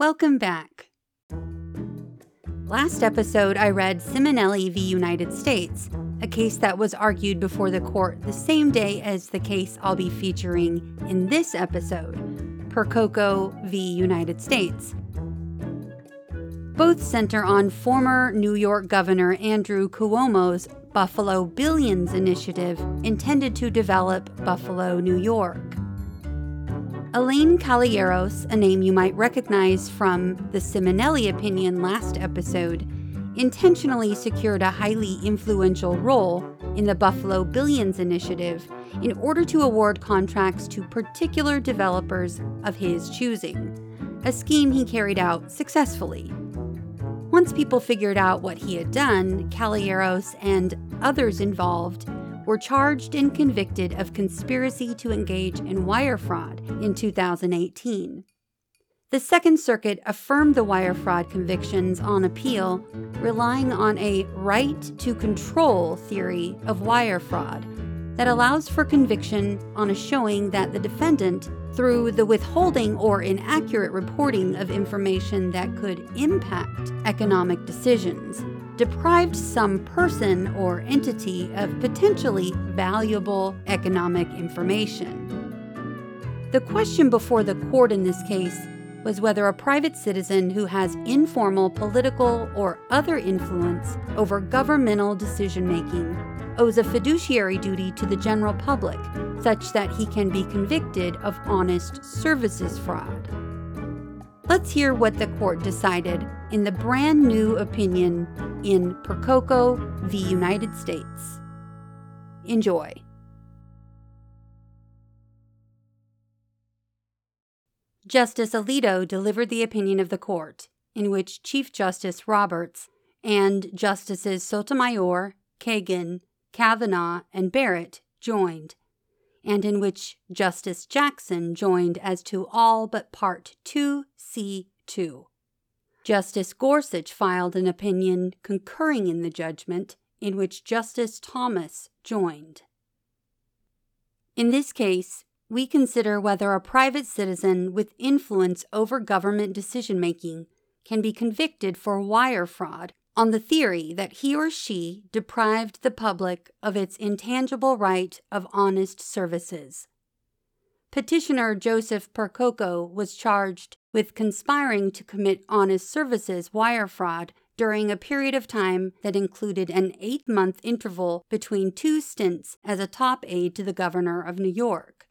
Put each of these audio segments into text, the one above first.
Welcome back. Last episode, I read Ciminelli v. United States, a case that was argued before the court the same day as the case I'll be featuring in this episode, Percoco v. United States. Both center on former New York Governor Andrew Cuomo's Buffalo Billions initiative intended to develop Buffalo, New York. Alain Kaloyeros, a name you might recognize from the Ciminelli opinion last episode, intentionally secured a highly influential role in the Buffalo Billions initiative in order to award contracts to particular developers of his choosing, a scheme he carried out successfully. Once people figured out what he had done, Kaloyeros and others involved were charged and convicted of conspiracy to engage in wire fraud in 2018. The Second Circuit affirmed the wire fraud convictions on appeal, relying on a right to control theory of wire fraud that allows for conviction on a showing that the defendant through the withholding or inaccurate reporting of information that could impact economic decisions, deprived some person or entity of potentially valuable economic information. The question before the court in this case was whether a private citizen who has informal political or other influence over governmental decision making owes a fiduciary duty to the general public, such that he can be convicted of honest services fraud. Let's hear what the court decided in the brand new opinion in Percoco v. United States. Enjoy. Justice Alito delivered the opinion of the court, in which Chief Justice Roberts and Justices Sotomayor, Kagan, Kavanaugh, and Barrett joined, and in which Justice Jackson joined as to all but Part 2C2. Justice Gorsuch filed an opinion concurring in the judgment, in which Justice Thomas joined. In this case, we consider whether a private citizen with influence over government decision making can be convicted for wire fraud on the theory that he or she deprived the public of its intangible right of honest services. Petitioner Joseph Percoco was charged with conspiring to commit honest services wire fraud during a period of time that included an eight month interval between two stints as a top aide to the governor of New York.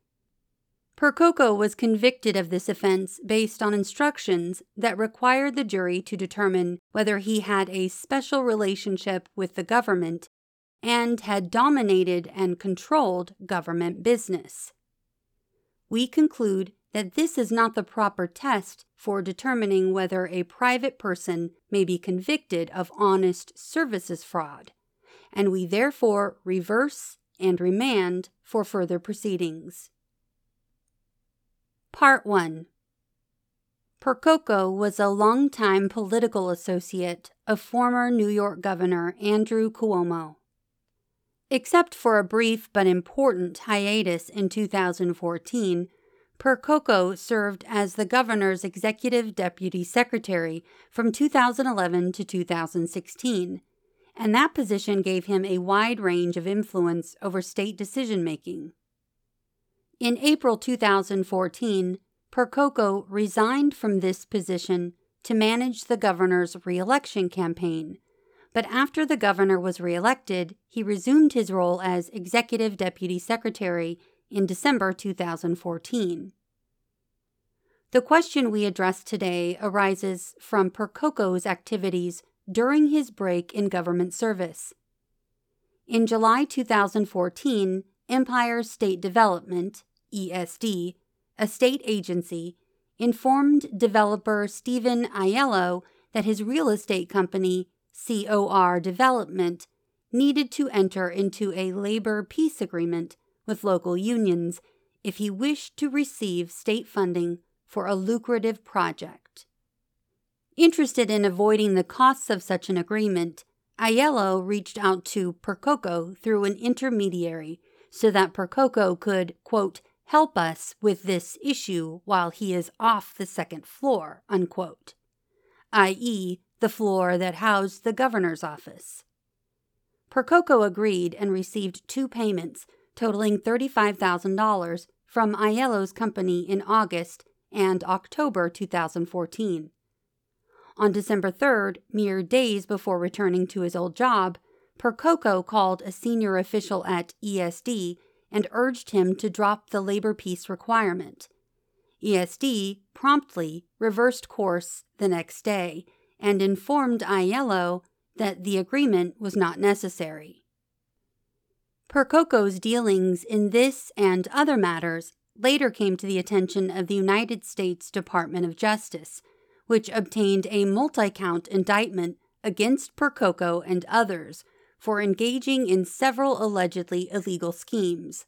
Percoco was convicted of this offense based on instructions that required the jury to determine whether he had a special relationship with the government and had dominated and controlled government business. We conclude that this is not the proper test for determining whether a private person may be convicted of honest services fraud, and we therefore reverse and remand for further proceedings. Part 1 Percoco was a longtime political associate of former New York Governor Andrew Cuomo. Except for a brief but important hiatus in 2014, Percoco served as the governor's executive deputy secretary from 2011 to 2016, and that position gave him a wide range of influence over state decision making. In April 2014, Percoco resigned from this position to manage the governor's reelection campaign. But after the governor was reelected, he resumed his role as executive deputy secretary in December 2014. The question we address today arises from Percoco's activities during his break in government service. In July 2014, Empire State Development, ESD, a state agency, informed developer Stephen Aiello that his real estate company, COR Development, needed to enter into a labor peace agreement with local unions if he wished to receive state funding for a lucrative project. Interested in avoiding the costs of such an agreement, Aiello reached out to Percoco through an intermediary so that Percoco could, quote, help us with this issue while he is off the second floor, unquote, i.e., the floor that housed the governor's office. Percoco agreed and received two payments totaling $35,000 from Aiello's company in August and October 2014. On December 3rd, mere days before returning to his old job, Percoco called a senior official at ESD and urged him to drop the labor peace requirement. ESD promptly reversed course the next day and informed Aiello that the agreement was not necessary. Percoco's dealings in this and other matters later came to the attention of the United States Department of Justice, which obtained a multi count indictment against Percoco and others for engaging in several allegedly illegal schemes.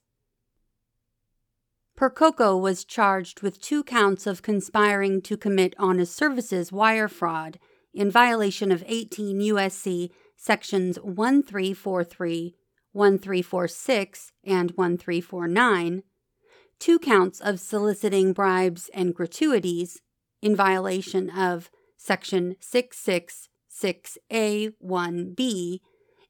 Percoco was charged with two counts of conspiring to commit honest services wire fraud in violation of 18 U.S.C. sections 1343, 1346, and 1349, two counts of soliciting bribes and gratuities in violation of section 666A1B,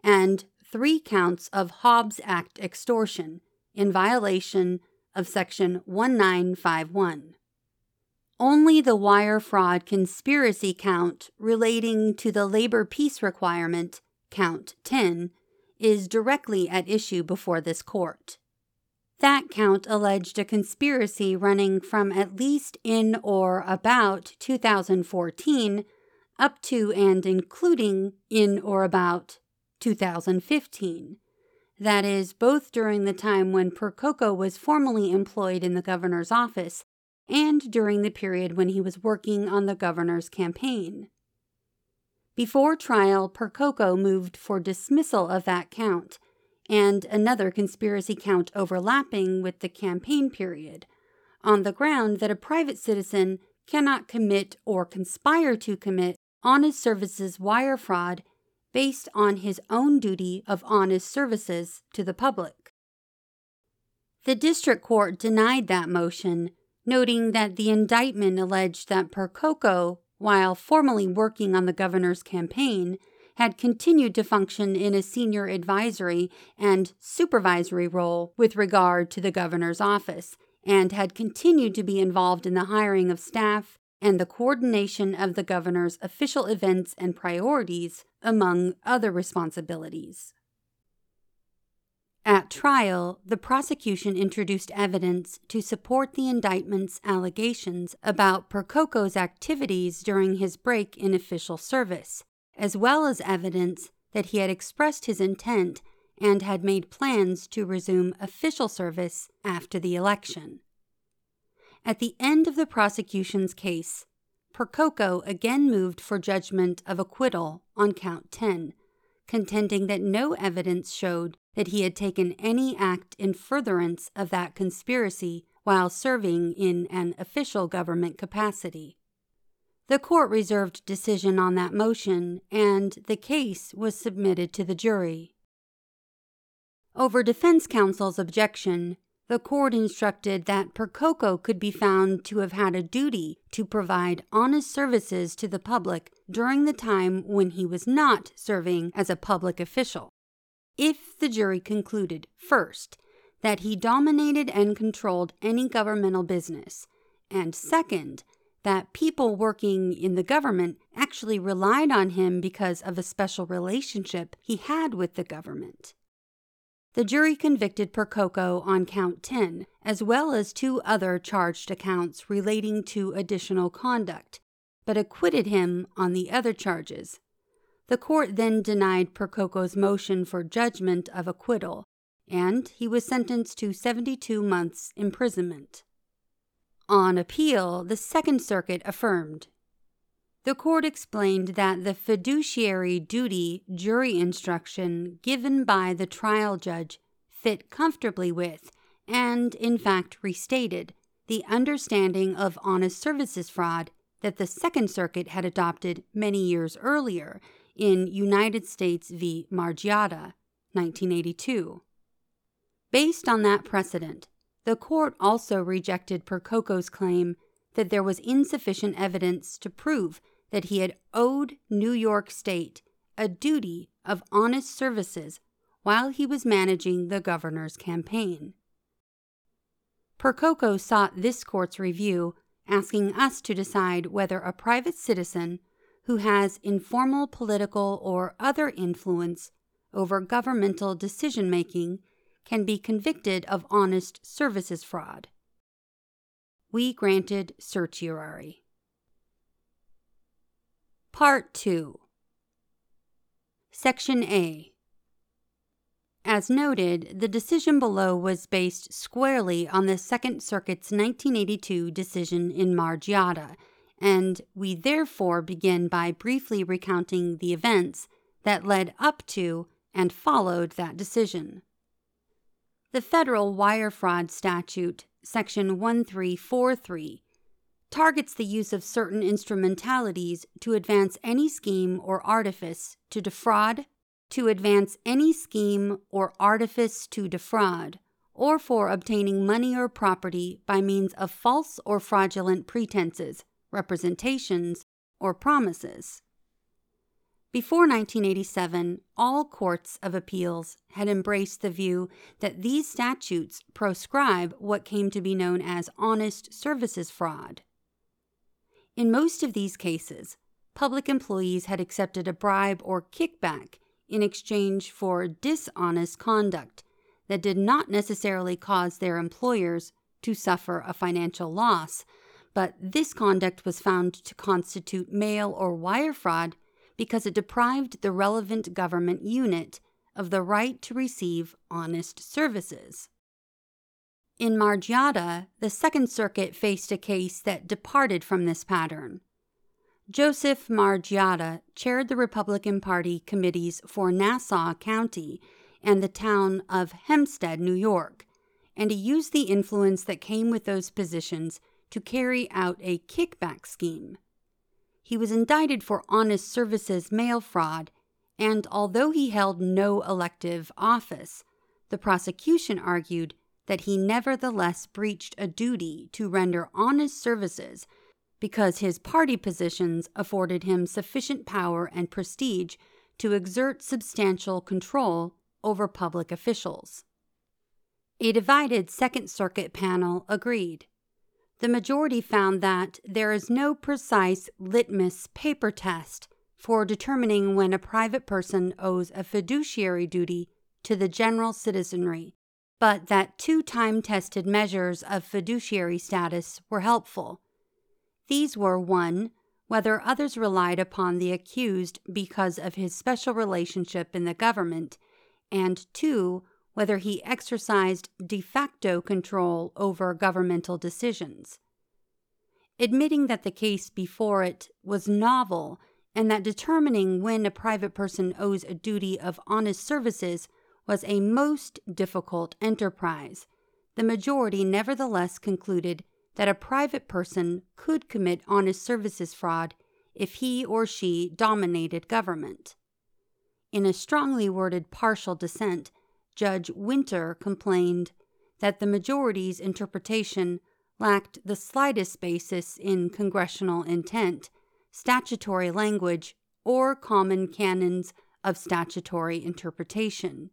and three counts of Hobbs Act extortion in violation of section 1951. Only the wire fraud conspiracy count relating to the labor peace requirement, count 10, is directly at issue before this court. That count alleged a conspiracy running from at least in or about 2014 up to and including in or about 2015. That is, both during the time when Percoco was formally employed in the governor's office and during the period when he was working on the governor's campaign. Before trial, Percoco moved for dismissal of that count and another conspiracy count overlapping with the campaign period, on the ground that a private citizen cannot commit or conspire to commit honest services wire fraud based on his own duty of honest services to the public. The district court denied that motion, noting that the indictment alleged that Percoco, while formally working on the governor's campaign, had continued to function in a senior advisory and supervisory role with regard to the governor's office, and had continued to be involved in the hiring of staff and the coordination of the governor's official events and priorities, among other responsibilities. At trial, the prosecution introduced evidence to support the indictment's allegations about Percoco's activities during his break in official service, as well as evidence that he had expressed his intent and had made plans to resume official service after the election. At the end of the prosecution's case, Percoco again moved for judgment of acquittal on count 10, contending that no evidence showed that he had taken any act in furtherance of that conspiracy while serving in an official government capacity. The court reserved decision on that motion, and the case was submitted to the jury. Over defense counsel's objection, the court instructed that Percoco could be found to have had a duty to provide honest services to the public during the time when he was not serving as a public official. If the jury concluded, first, that he dominated and controlled any governmental business, and second, that people working in the government actually relied on him because of a special relationship he had with the government. The jury convicted Percoco on count 10, as well as two other charged accounts relating to additional conduct, but acquitted him on the other charges. The court then denied Percoco's motion for judgment of acquittal, and he was sentenced to 72 months' imprisonment. On appeal, the Second Circuit affirmed the court explained that the fiduciary duty jury instruction given by the trial judge fit comfortably with, and in fact restated, the understanding of honest services fraud that the Second Circuit had adopted many years earlier in United States v. Margiotta, 1982. Based on that precedent, The court also rejected Percoco's claim that there was insufficient evidence to prove that he had owed New York State a duty of honest services while he was managing the governor's campaign. Percoco sought this court's review, asking us to decide whether a private citizen who has informal political or other influence over governmental decision making can be convicted of honest services fraud. We granted certiorari. Part 2 Section A as noted, the decision below was based squarely on the Second Circuit's 1982 decision in Margiotta, and we therefore begin by briefly recounting the events that led up to and followed that decision. The federal wire fraud statute, Section 1343, targets the use of certain instrumentalities to advance any scheme or artifice to defraud, to advance any scheme or artifice to defraud, or for obtaining money or property by means of false or fraudulent pretenses, representations, or promises. Before 1987, all courts of appeals had embraced the view that these statutes proscribe what came to be known as honest services fraud. In most of these cases, public employees had accepted a bribe or kickback in exchange for dishonest conduct that did not necessarily cause their employers to suffer a financial loss, but this conduct was found to constitute mail or wire fraud because it deprived the relevant government unit of the right to receive honest services. In Margiotta, the Second Circuit faced a case that departed from this pattern. Joseph Margiotta chaired the Republican Party committees for Nassau County and the town of Hempstead, New York, and he used the influence that came with those positions to carry out a kickback scheme. He was indicted for honest services mail fraud, and although he held no elective office, the prosecution argued that he nevertheless breached a duty to render honest services because his party positions afforded him sufficient power and prestige to exert substantial control over public officials. A divided Second Circuit panel agreed. The majority found that there is no precise litmus paper test for determining when a private person owes a fiduciary duty to the general citizenry, but that two time tested measures of fiduciary status were helpful these were 1. Whether others relied upon the accused because of his special relationship in the government, and 2. Whether he exercised de facto control over governmental decisions. Admitting that the case before it was novel and that determining when a private person owes a duty of honest services was a most difficult enterprise, the majority nevertheless concluded that a private person could commit honest services fraud if he or she dominated government. In a strongly worded partial dissent, Judge Winter complained that the majority's interpretation lacked the slightest basis in congressional intent, statutory language, or common canons of statutory interpretation,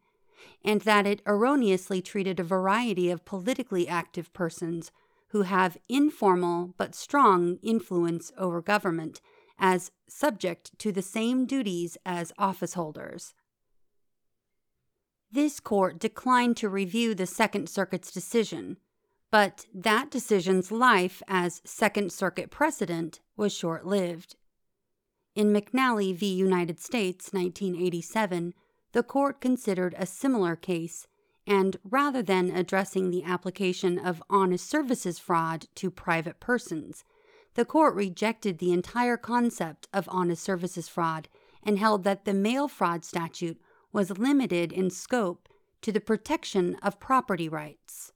and that it erroneously treated a variety of politically active persons who have informal but strong influence over government as subject to the same duties as office holders. This court declined to review the Second Circuit's decision, but that decision's life as Second Circuit precedent was short lived. In McNally v. United States, 1987, the court considered a similar case and rather than addressing the application of honest services fraud to private persons, the court rejected the entire concept of honest services fraud and held that the mail fraud statute was limited in scope to the protection of property rights.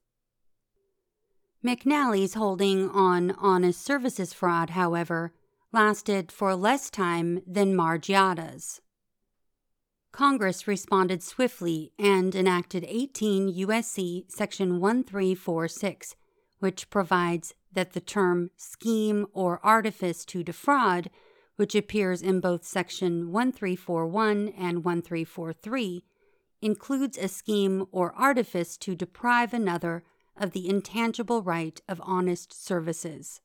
McNally's holding on honest services fraud, however, lasted for less time than Margiotta's. Congress responded swiftly and enacted 18 U.S.C. Section 1346, which provides that the term scheme or artifice to defraud, which appears in both Section 1341 and 1343, includes a scheme or artifice to deprive another of the intangible right of honest services.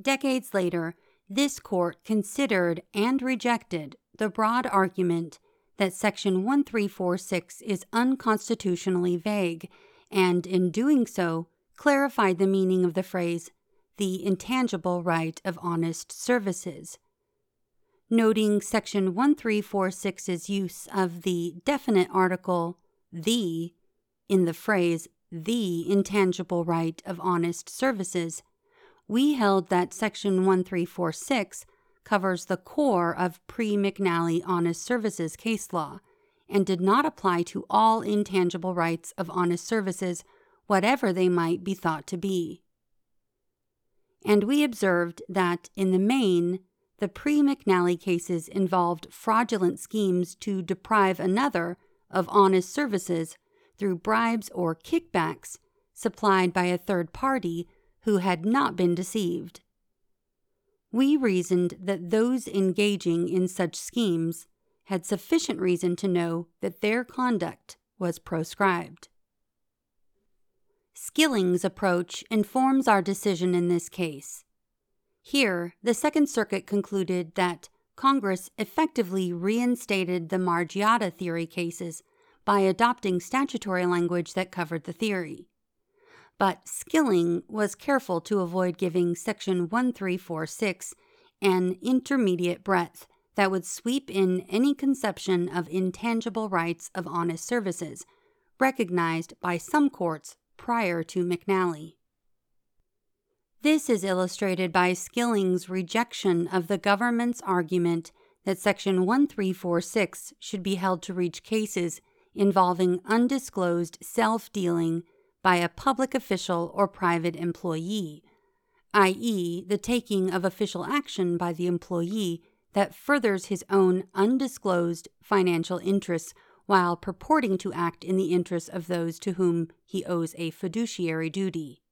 Decades later, this court considered and rejected the broad argument that Section 1346 is unconstitutionally vague, and in doing so, clarified the meaning of the phrase, the intangible right of honest services. Noting Section 1346's use of the definite article, the, in the phrase, the intangible right of honest services, we held that Section 1346 covers the core of pre McNally honest services case law and did not apply to all intangible rights of honest services, whatever they might be thought to be. And we observed that, in the main, the pre McNally cases involved fraudulent schemes to deprive another of honest services through bribes or kickbacks supplied by a third party who had not been deceived we reasoned that those engaging in such schemes had sufficient reason to know that their conduct was proscribed. Skilling's approach informs our decision in this case. Here, the Second Circuit concluded that Congress effectively reinstated the Margiotta theory cases by adopting statutory language that covered the theory but Skilling was careful to avoid giving Section 1346 an intermediate breadth that would sweep in any conception of intangible rights of honest services, recognized by some courts prior to McNally. This is illustrated by Skilling's rejection of the government's argument that Section 1346 should be held to reach cases involving undisclosed self dealing by a public official or private employee, i.e., the taking of official action by the employee that furthers his own undisclosed financial interests while purporting to act in the interests of those to whom he owes a fiduciary duty.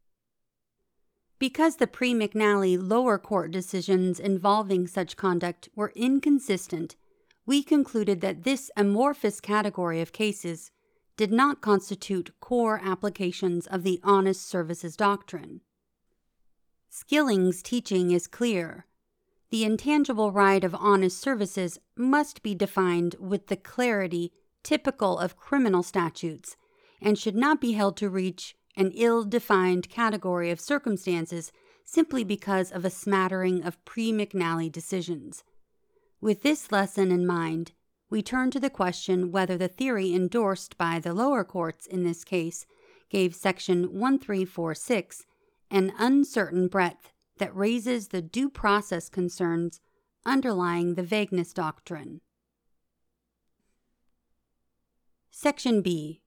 Because the pre McNally lower court decisions involving such conduct were inconsistent, we concluded that this amorphous category of cases did not constitute core applications of the honest services doctrine. Skilling's teaching is clear. The intangible right of honest services must be defined with the clarity typical of criminal statutes and should not be held to reach an ill defined category of circumstances simply because of a smattering of pre McNally decisions. With this lesson in mind, we turn to the question whether the theory endorsed by the lower courts in this case gave Section 1346 an uncertain breadth that raises the due process concerns underlying the vagueness doctrine. Section B.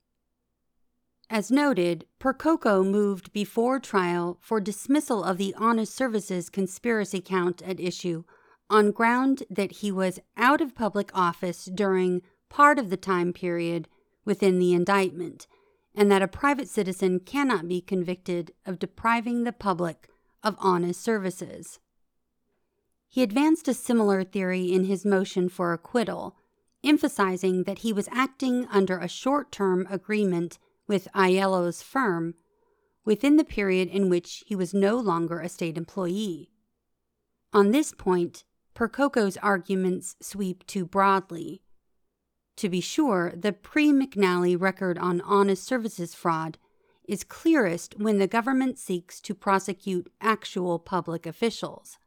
As noted, Percoco moved before trial for dismissal of the honest services conspiracy count at issue on ground that he was out of public office during part of the time period within the indictment, and that a private citizen cannot be convicted of depriving the public of honest services. He advanced a similar theory in his motion for acquittal, emphasizing that he was acting under a short term agreement with Aiello's firm within the period in which he was no longer a state employee. On this point, Percoco's arguments sweep too broadly. To be sure, the pre McNally record on honest services fraud is clearest when the government seeks to prosecute actual public officials.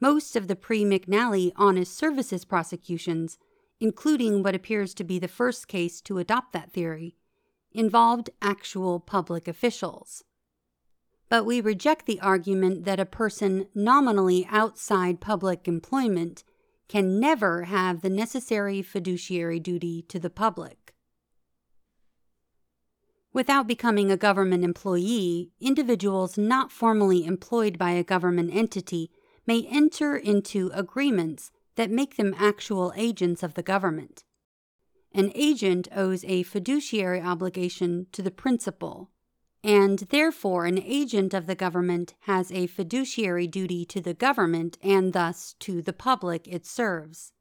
Most of the pre McNally honest services prosecutions, including what appears to be the first case to adopt that theory, involved actual public officials but we reject the argument that a person nominally outside public employment can never have the necessary fiduciary duty to the public. Without becoming a government employee, individuals not formally employed by a government entity may enter into agreements that make them actual agents of the government. An agent owes a fiduciary obligation to the principal, and therefore an agent of the government has a fiduciary duty to the government and thus to the public it serves.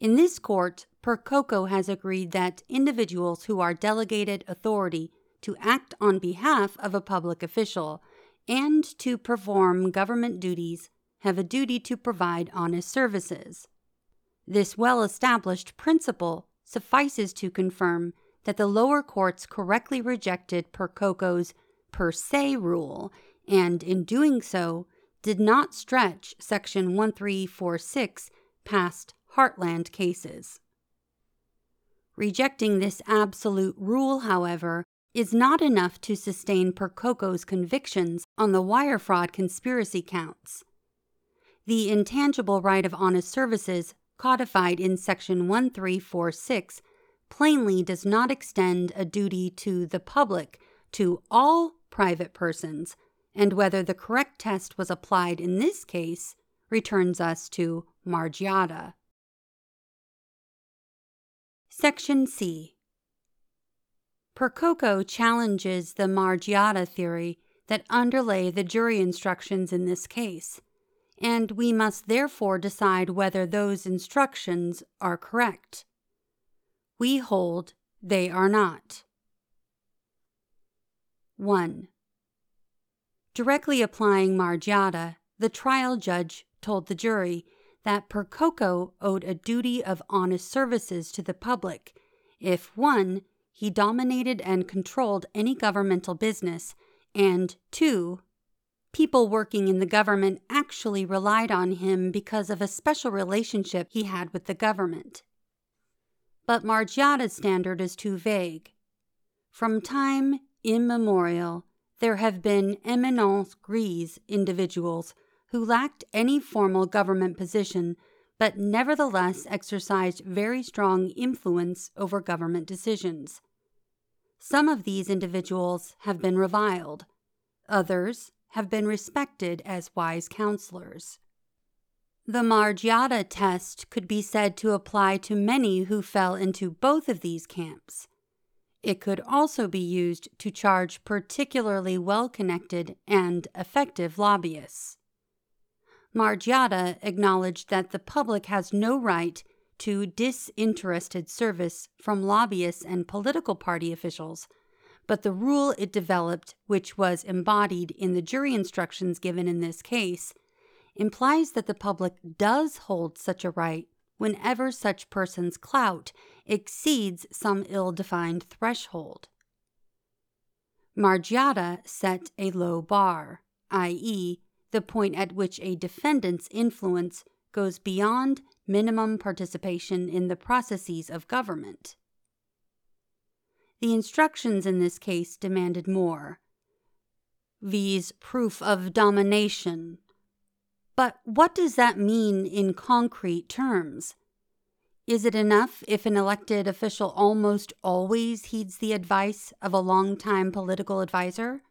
In this court, Percoco has agreed that individuals who are delegated authority to act on behalf of a public official and to perform government duties have a duty to provide honest services. This well established principle suffices to confirm that the lower courts correctly rejected Percoco's per se rule and, in doing so, did not stretch Section 1346 past heartland cases. Rejecting this absolute rule, however, is not enough to sustain Percoco's convictions on the wire fraud conspiracy counts. The intangible right of honest services, codified in Section 1346, plainly does not extend a duty to the public to all private persons, and whether the correct test was applied in this case returns us to Margiotta. Section C. Percoco challenges the Margiotta theory that underlay the jury instructions in this case, and we must therefore decide whether those instructions are correct. We hold they are not. 1. Directly applying Margiotta, the trial judge told the jury that Percoco owed a duty of honest services to the public if 1. he dominated and controlled any governmental business, and 2. People working in the government actually relied on him because of a special relationship he had with the government. But Margiotta's standard is too vague. From time immemorial, there have been eminence grise individuals who lacked any formal government position but nevertheless exercised very strong influence over government decisions. Some of these individuals have been reviled, others have been respected as wise counselors. The Margiotta test could be said to apply to many who fell into both of these camps. It could also be used to charge particularly well connected and effective lobbyists. Margiotta acknowledged that the public has no right to disinterested service from lobbyists and political party officials, but the rule it developed, which was embodied in the jury instructions given in this case, implies that the public does hold such a right whenever such person's clout exceeds some ill defined threshold. Margiotta set a low bar, i.e., the point at which a defendant's influence goes beyond minimum participation in the processes of government. The instructions in this case demanded more, viz., proof of domination. But what does that mean in concrete terms? Is it enough if an elected official almost always heeds the advice of a long-time political advisor?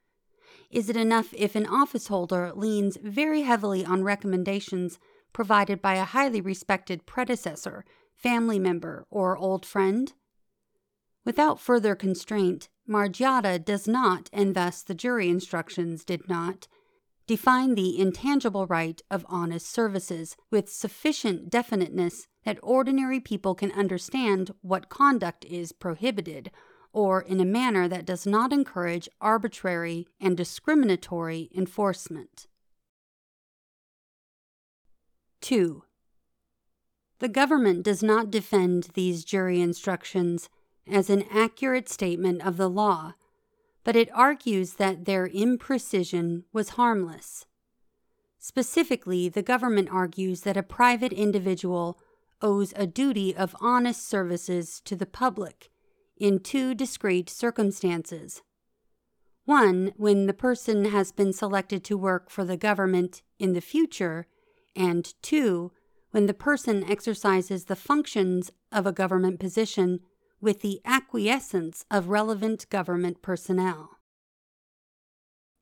Is it enough if an office holder leans very heavily on recommendations provided by a highly respected predecessor, family member, or old friend? Without further constraint, Margiotta does not, and thus the jury instructions did not, define the intangible right of honest services with sufficient definiteness that ordinary people can understand what conduct is prohibited or in a manner that does not encourage arbitrary and discriminatory enforcement. 2. The government does not defend these jury instructions as an accurate statement of the law, but it argues that their imprecision was harmless. Specifically, the government argues that a private individual owes a duty of honest services to the public in two discrete circumstances. One, when the person has been selected to work for the government in the future, and two, when the person exercises the functions of a government position with the acquiescence of relevant government personnel.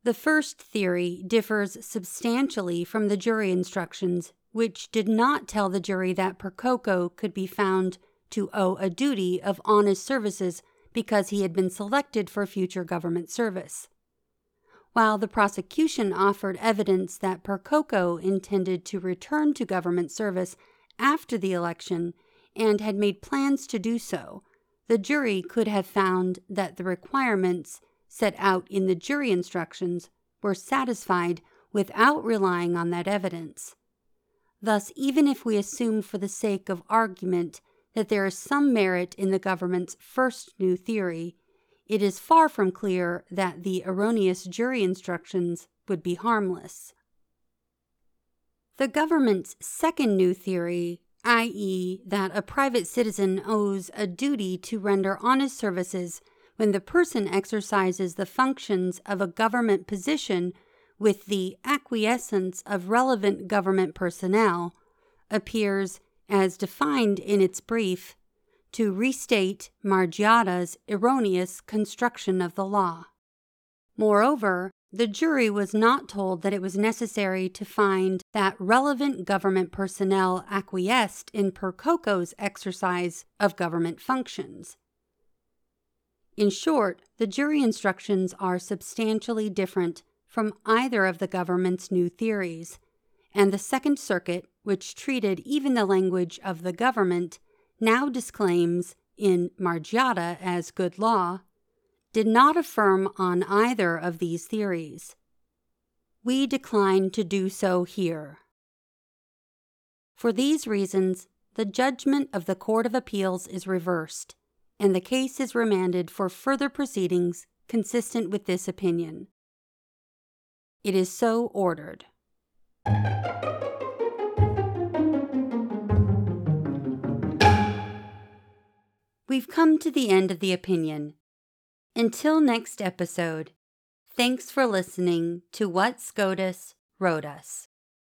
The first theory differs substantially from the jury instructions, which did not tell the jury that Percoco could be found to owe a duty of honest services because he had been selected for future government service. While the prosecution offered evidence that Percoco intended to return to government service after the election and had made plans to do so, the jury could have found that the requirements set out in the jury instructions were satisfied without relying on that evidence. Thus, even if we assume for the sake of argument that there is some merit in the government's first new theory, it is far from clear that the erroneous jury instructions would be harmless. The government's second new theory, i.e., that a private citizen owes a duty to render honest services when the person exercises the functions of a government position with the acquiescence of relevant government personnel, appears as defined in its brief, to restate Margiotta's erroneous construction of the law. Moreover, the jury was not told that it was necessary to find that relevant government personnel acquiesced in Percoco's exercise of government functions. In short, the jury instructions are substantially different from either of the government's new theories, and the Second Circuit which treated even the language of the government, now disclaims in Margiotta as good law, did not affirm on either of these theories. We decline to do so here. For these reasons, the judgment of the Court of Appeals is reversed, and the case is remanded for further proceedings consistent with this opinion. It is so ordered. We've come to the end of the opinion. Until next episode, thanks for listening to What SCOTUS Wrote Us.